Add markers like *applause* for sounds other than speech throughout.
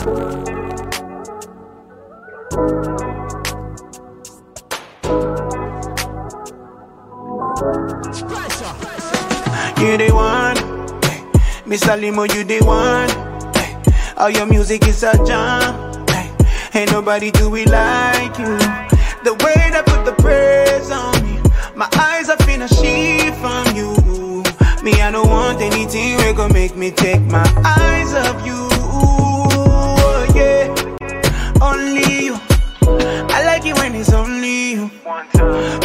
You the one, Miss Alimo, you the one. All your music is a jam. Ain't nobody do it like you. The way that put the praise on me, my eyes are finna see from you. Me, I don't want anything that gonna make me take my eyes off you.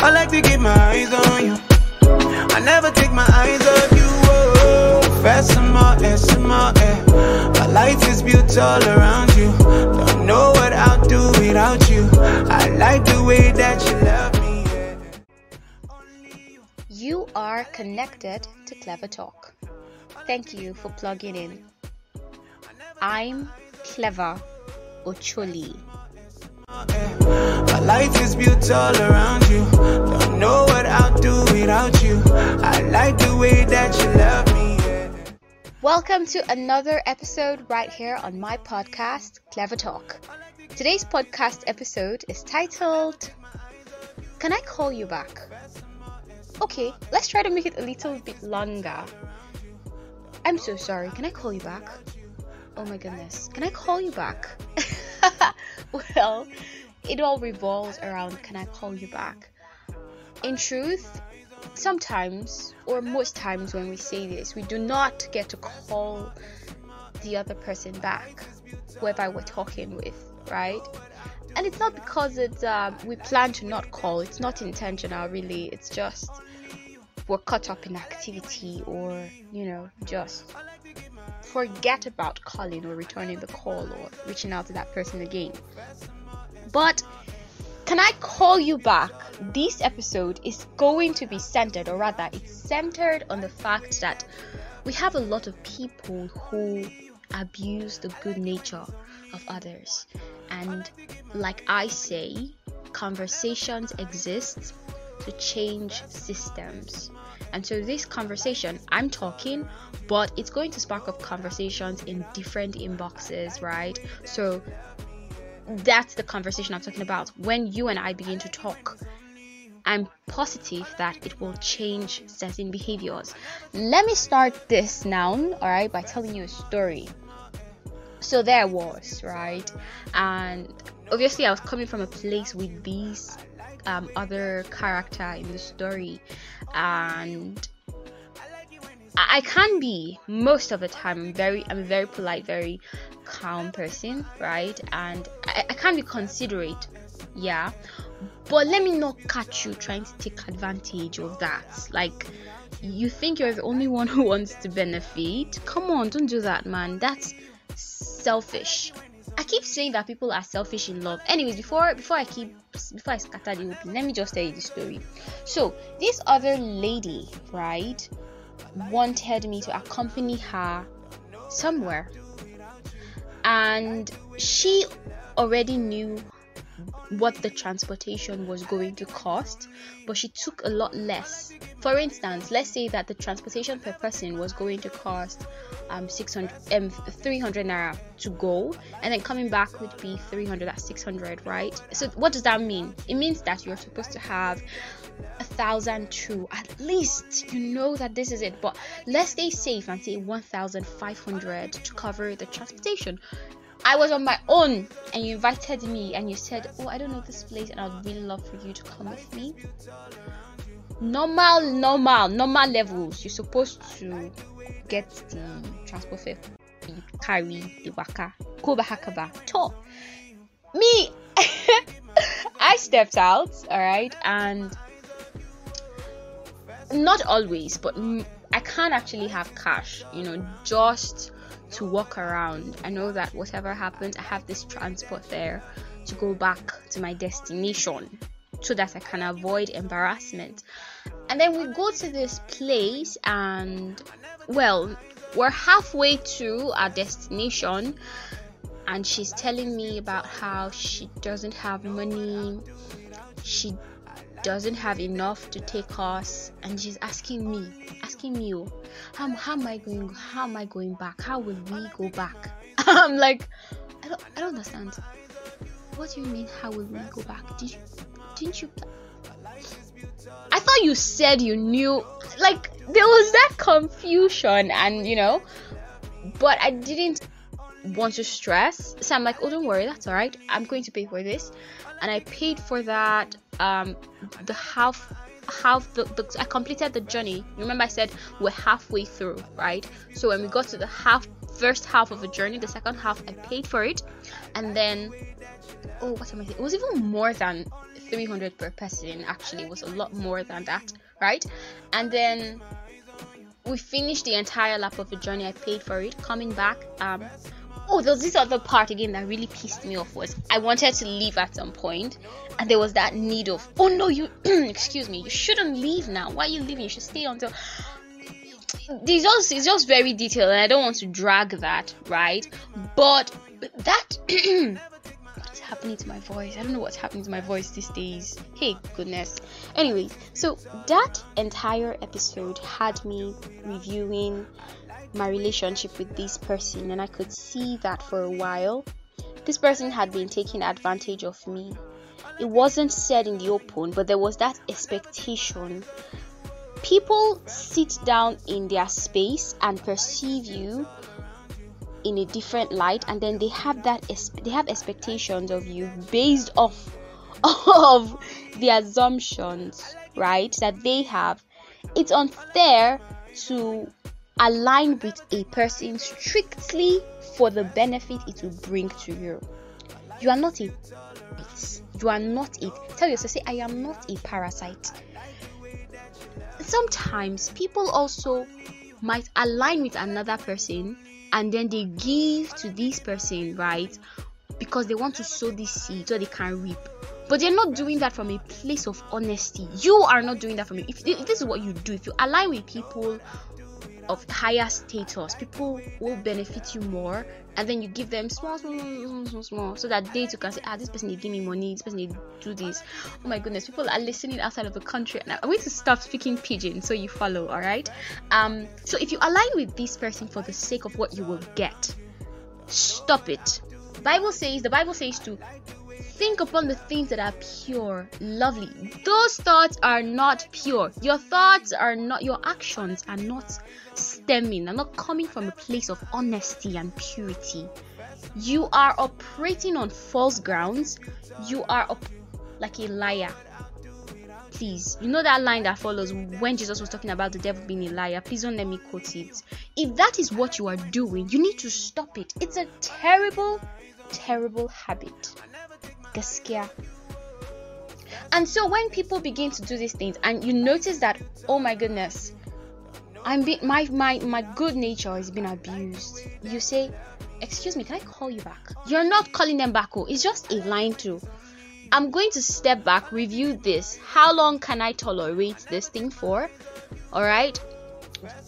I like to get my eyes on you. I never take my eyes off you. Oh, Fassima, Essima, eh. My life is built all around you. Don't know what I'll do without you. I like the way that you love me. yeah. You are connected to Klevar Talk. Thank you for plugging in. I'm Klevar Ocholi. Life is built all around you. Don't know what I'll do without you. I like the way that you love me. yeah. Welcome to another episode right here on my podcast, Klevar Talk. Today's podcast episode is titled Can I Call You Back? Okay, let's try to make it a little bit longer. I'm so sorry. Can I call you back? Oh my goodness. Can I call you back? *laughs* well, it all revolves around can I call you back? In truth, sometimes or most times when we say this, we do not get to call the other person back, whoever we're talking with, right? And it's not because it's um, we plan to not call. It's not intentional, really. It's just we're caught up in activity, or you know, just forget about calling or returning the call or reaching out to that person again. But can I call you back? This episode is going to be centered, or rather, it's centered on the fact that we have a lot of people who abuse the good nature of others. And, like I say, conversations exist to change systems. And so, this conversation, I'm talking, but it's going to spark up conversations in different inboxes, right? So, that's the conversation I'm talking about. When you and I begin to talk, I'm positive that it will change certain behaviors. Let me start this now, alright, by telling you a story. So there I was, right? And obviously, I was coming from a place with these um, other character in the story, and I I can be most of the time. I'm very, I'm a very polite, very calm person, right? And I, I can be considerate, yeah. But let me not catch you trying to take advantage of that. Like, you think you're the only one who *laughs* wants to benefit? Come on, don't do that, man. That's selfish. I keep saying that people are selfish in love. Anyways, before before I keep before I scatter the whole let me just tell you the story. So this other lady, right, wanted me to accompany her somewhere, and she already knew what the transportation was going to cost, but she took a lot less. For instance, let's say that the transportation per person was going to cost um 600 um 300 naira to go, and then coming back would be 300 at 600, right? So what does that mean? It means that you're supposed to have a thousand to at least you know that this is it but let's stay safe and say 1500 to cover the transportation I was on my own and you invited me and you said, Oh, I don't know this place and I'd really love for you to come with me. Normal, normal, normal levels. You're supposed to get the transport fare, carry the waka, go hakaba, To me, *laughs* I stepped out, alright, and not always, but I can't actually have cash, you know, just to walk around. I know that whatever happens, I have this transport fare to go back to my destination so that I can avoid embarrassment. And then we go to this place, and well, we're halfway to our destination, and she's telling me about how she doesn't have money, she doesn't have enough to take us, and she's asking me, asking me, oh, how, how am I going? How am I going back? How will we go back? *laughs* I'm like, I don't, I don't understand. What do you mean? How will we go back? Did you, didn't you? I thought you said you knew. Like there was that confusion, and you know, but I didn't want to stress. So I'm like, oh, don't worry, that's all right. I'm going to pay for this, and I paid for that. Um, the half half the, the, I completed the journey. Remember I said we're halfway through, right? So when we got to the half first half of the journey, the second half I paid for it, and then oh what am I saying? It was even more than 300 per person. Actually, it was a lot more than that, right? And then we finished the entire lap of the journey. I paid for it. Coming back, um, oh, there was this other part again that really pissed me off was I wanted to leave at some point, and there was that need of, oh no, you, *clears throat* excuse me, you shouldn't leave now. Why are you leaving? You should stay until. *sighs* It's just, it's just very detailed, and I don't want to drag that, right? But that *clears throat* what's happening to my voice? I don't know what's happening to my voice these days. Hey, goodness. Anyways, so that entire episode had me reviewing my relationship with this person, and I could see that for a while. This person had been taking advantage of me. It wasn't said in the open, but there was that expectation. People sit down in their space and perceive you in a different light and then they have that they have expectations of you based off *laughs* of the assumptions right that they have it's unfair to align with a person strictly for the benefit it will bring to you you are not a you are not a tell yourself say i am not a parasite sometimes people also might align with another person and then they give to this person, right? Because they want to sow this seed so they can reap. But they're not doing that from a place of honesty. You are not doing that from. If, if this is what you do, if you align with people of higher status, people will benefit you more, and then you give them small, small, small, small, small, so that they too can say, ah, this person they give me money, this person they do this. Oh my goodness, people are listening outside of the country. and I'm going to stop speaking pidgin so you follow, all right? Um, so if you align with this person for the sake of what you will get, stop it. Bible says the Bible says to Think upon the things that are pure, lovely. Those thoughts are not pure. Your thoughts are not, your actions are not stemming, are not coming from a place of honesty and purity. You are operating on false grounds. You are op- like a liar. Please, you know that line that follows when Jesus was talking about the devil being a liar. Please don't let me quote it. If that is what you are doing, you need to stop it. It's a terrible, terrible habit gaskiya and so when people begin to do these things and you notice that oh my goodness i'm being my my my good nature is being abused. You say excuse me can i call you back? You're not calling them back oh it's just a line to i'm going to step back review this. How long can i tolerate this thing for? All right?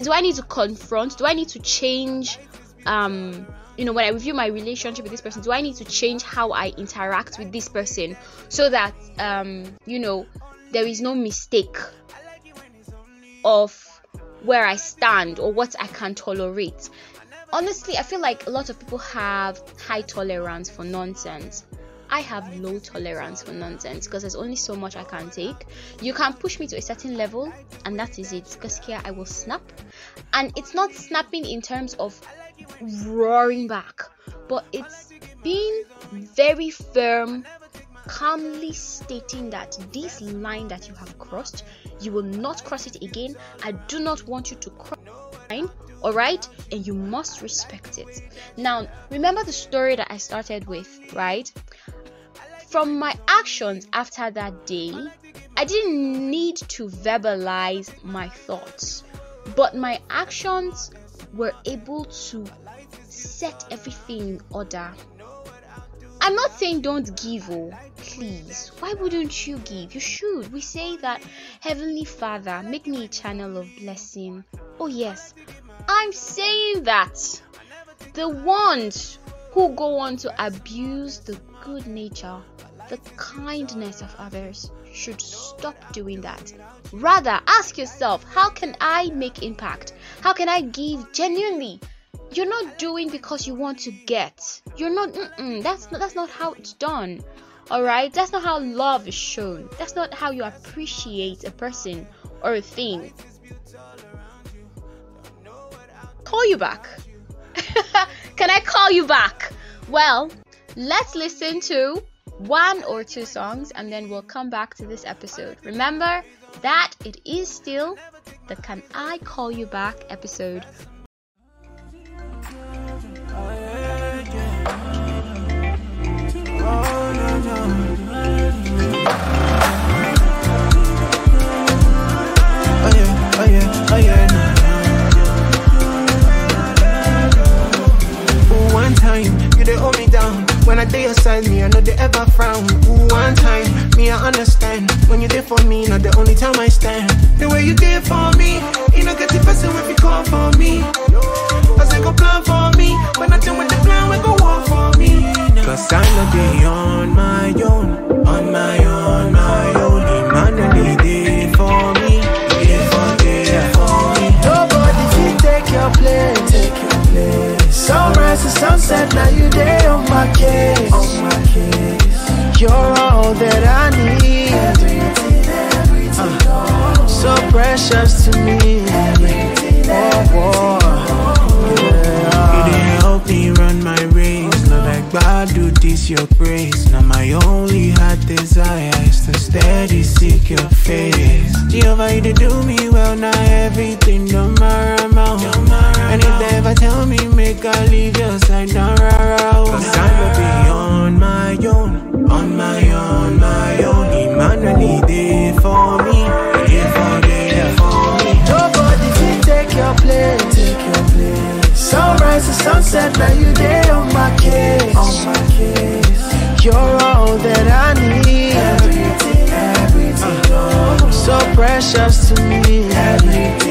Do i need to confront? Do i need to change um you know when i review my relationship with this person do i need to change how i interact with this person so that um you know there is no mistake of where i stand or what i can tolerate honestly i feel like a lot of people have high tolerance for nonsense I have low tolerance for nonsense because there's only so much I can take. You can push me to a certain level, and that is it. Because here I will snap, and it's not snapping in terms of roaring back, but it's being very firm, calmly stating that this line that you have crossed, you will not cross it again. I do not want you to cross line, all right? And you must respect it. Now, remember the story that I started with, right? From my actions after that day, I didn't need to verbalize my thoughts, but my actions were able to set everything in order. I'm not saying don't give, oh, please. Why wouldn't you give? You should. We say that, Heavenly Father, make me a channel of blessing. Oh, yes, I'm saying that the ones who go on to abuse the good nature, the kindness of others, should stop doing that. Rather, ask yourself how can I make impact? How can I give genuinely? you're not doing because you want to get. You're not. that's not, that's not how it's done. All right, that's not how love is shown. That's not how you appreciate a person or a thing. Call you back. *laughs* Can I call you back? Well, let's listen to one or two songs and then we'll come back to this episode. Remember that it is still the Can I Call You Back episode When I day aside me, I know they ever frown. Ooh, one time, me I understand. When you there for me, not the only time I stand. The way you there for me, you know get the person if you call for me. I say go plan for me, but nothing with the plan, we go walk for me. Cause I know they on sunset, now you there on my case. On my case. You're all that I need. Everything, everything, uh, so precious to me. Everything, oh, yeah. You didn't help me run my race. Not like God do this your grace. Now my only heart desire is to steady seek your face. Jehovah, you do me well. Now everything don't matter. And if they ever tell me make I leave your side, don't Cause I'ma be on my own, on my own, my own. Emmanuel, there for me, there for, there for me. Nobody can take your place, take your place. Sunrise to sunset, now you there on my case, on my case. You're all that I need. Everything, everything, uh, so precious to me. Everything.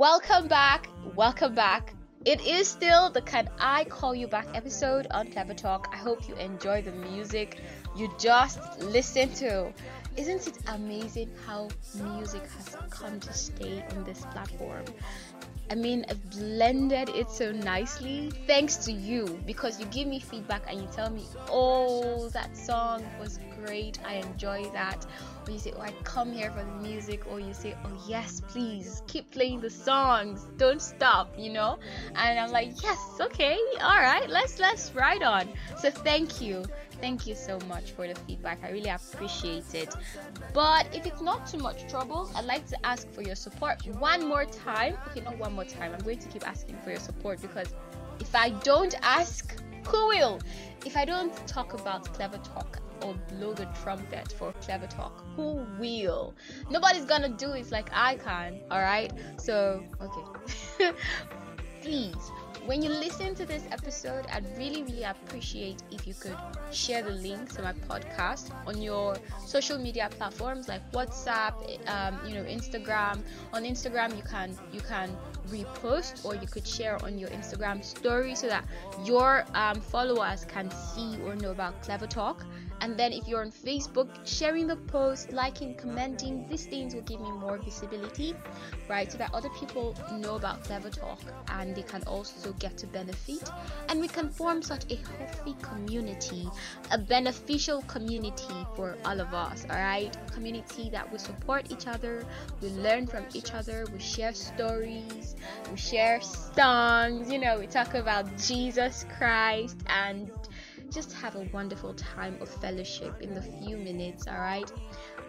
Welcome back. Welcome back. It is still the Can I Call You Back episode on Klevar Talk. I hope you enjoy the music you just listened to. Isn't it amazing how music has come to stay on this platform? I mean, I've blended it so nicely thanks to you because you give me feedback and you tell me, oh, that song was great, I enjoy that. Or you say, oh, I come here for the music, or you say, oh, yes, please keep playing the songs, don't stop, you know. And I'm like, yes, okay, all right, let's let's ride on. So thank you. Thank you so much for the feedback. I really appreciate it. But if it's not too much trouble, I'd like to ask for your support one more time. Okay, not one more time. I'm going to keep asking for your support because if I don't ask, who will? If I don't talk about Klevar Talk or blow the trumpet for Klevar Talk, who will? Nobody's gonna do it like I can, alright? So, okay. *laughs* Please when you listen to this episode, I'd really, really appreciate if you could share the link to my podcast on your social media platforms like WhatsApp, um, you know, Instagram. On Instagram, you can you can repost or you could share on your Instagram story so that your um, followers can see or know about Klevar Talk. And then if you're on Facebook, sharing the post, liking, commenting, these things will give me more visibility, right? So that other people know about Klevar Talk and they can also get to benefit. And we can form such a healthy community, a beneficial community for all of us, all right? Community that will support each other, we learn from each other, we share stories, we share songs, you know, we talk about Jesus Christ and just have a wonderful time of fellowship in the few minutes, all right?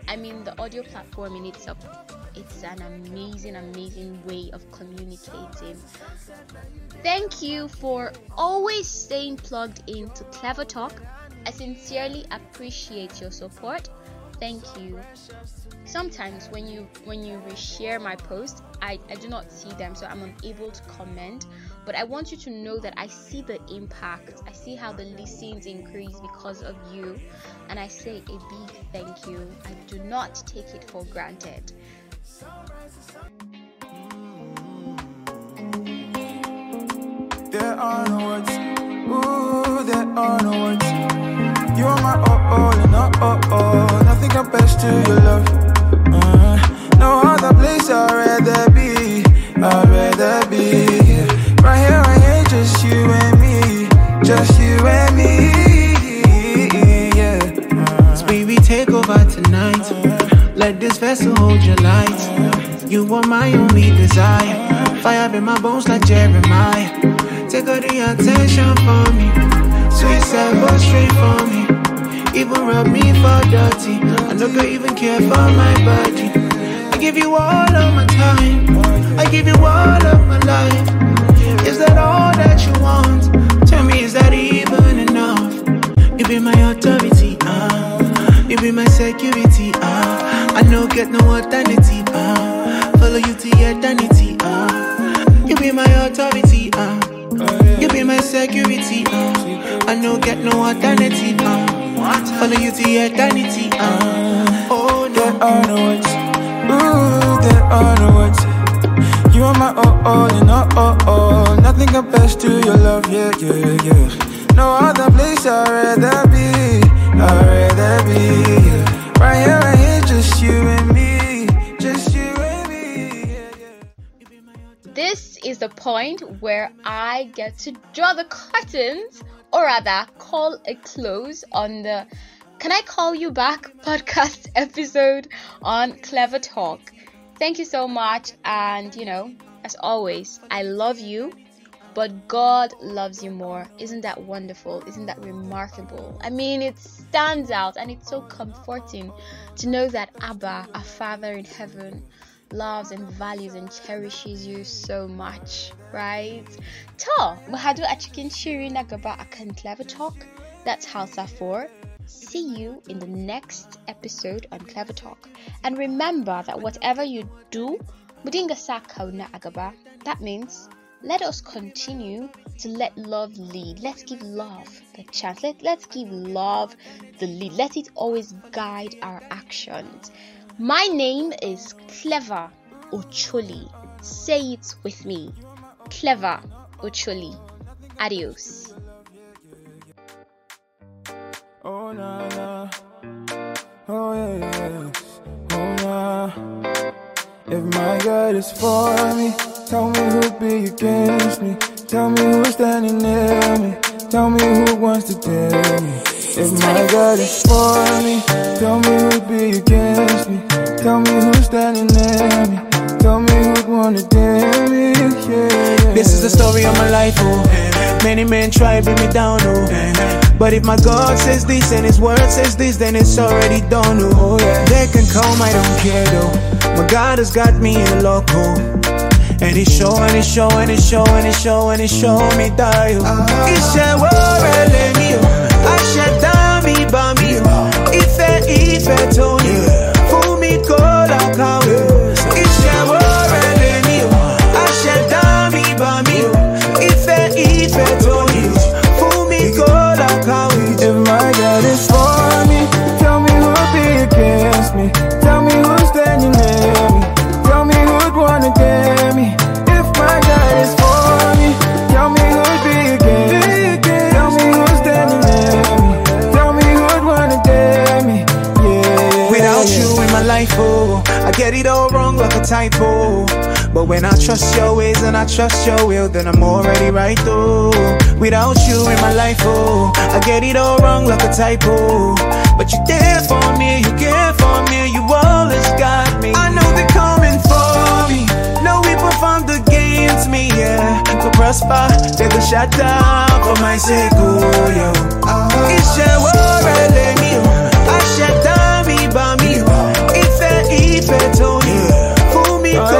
I mean, the audio platform in itself, it's an amazing, amazing way of communicating. Thank you for always staying plugged into Klevar Talk. I sincerely appreciate your support. Thank you. Sometimes when you when you reshare my post, I, I do not see them, so I'm unable to comment but I want you to know that I see the impact. I see how the listens increase because of you, and I say a big thank you. I do not take it for granted. There are no words, ooh, there are no words. You are my oh oh and oh oh oh. Nothing compares to your love. My only desire. Fire in my bones like Jeremiah. Take all the attention from me. Sweet side, go straight for me. Even rub me for dirty. I no go even care for my body. I give you all of my time. I give you all of my life. Is that all that you want? Tell me, is that even enough? You be my authority, ah. You be my security, ah. I no get no alternative, ah. Follow you to eternity, ah. You be my authority, ah. You be my security, ah. I no get no alternative, ah. Follow you to eternity, ah. Oh no. There are no words. Ooh, there are no words. You are my oh oh and oh oh oh. Nothing compares to your love, yeah yeah yeah. No other place I'd rather point where I get to draw the curtains, or rather, call a close on the Can I Call You Back *laughs* podcast episode on Klevar Talk. Thank you so much, and you know, as always, I love you, but God loves you more. Isn't that wonderful? Isn't that remarkable? I mean, it stands out and it's so comforting to know that Abba, our Father in heaven, loves and values and cherishes you so much, right? To, mahadu a cikin shiri na gaba akan Klevar Talk. That's Hausa 4. See you in the next episode on Klevar Talk. And remember that whatever you do, mudinga sa kauna a gaba. That means let us continue to let love lead. Let's give love the chance. Let, let's give love the lead. Let it always guide our actions. My name is Klevar Ocholi. Say it with me. Klevar Ocholi. Adios. Oh na na, oh yeah, yeah. oh na. If my God is for me, tell me who'd be against me. Tell me who's standing near me. Tell me who wants to dare me. If my God is for me, tell me who'd be against me. Tell me who's standing near me. Tell me who'd wanna dare me. Yeah, yeah. This is the story of my life, oh. Many men try to bring me down, oh. But if my God says this and His word says this, then it's already done, oh. oh they can come, I don't care, though. My God has got me in the loco. Oh. And he's showing, he's showing, he's showing, he's showing, he's showing me that you. Iṣẹ́ wọ́ọ̀rẹ́ lè ní o, Ní o, fún mi you in my life, oh, I get it all wrong like a typo. But when I trust your ways and I trust your will, then I'm already right though. Without you in my life, oh, I get it all wrong like a typo. But you there for me, you care for me, you always got me. I know they're coming for me, no weapon formed against me, yeah. To prosper, they will shut down for my sake, oh, yo. O, àṣẹdá mi bá mi o. Ìfẹ́ ìfẹ́ tó ní o, fún mi kó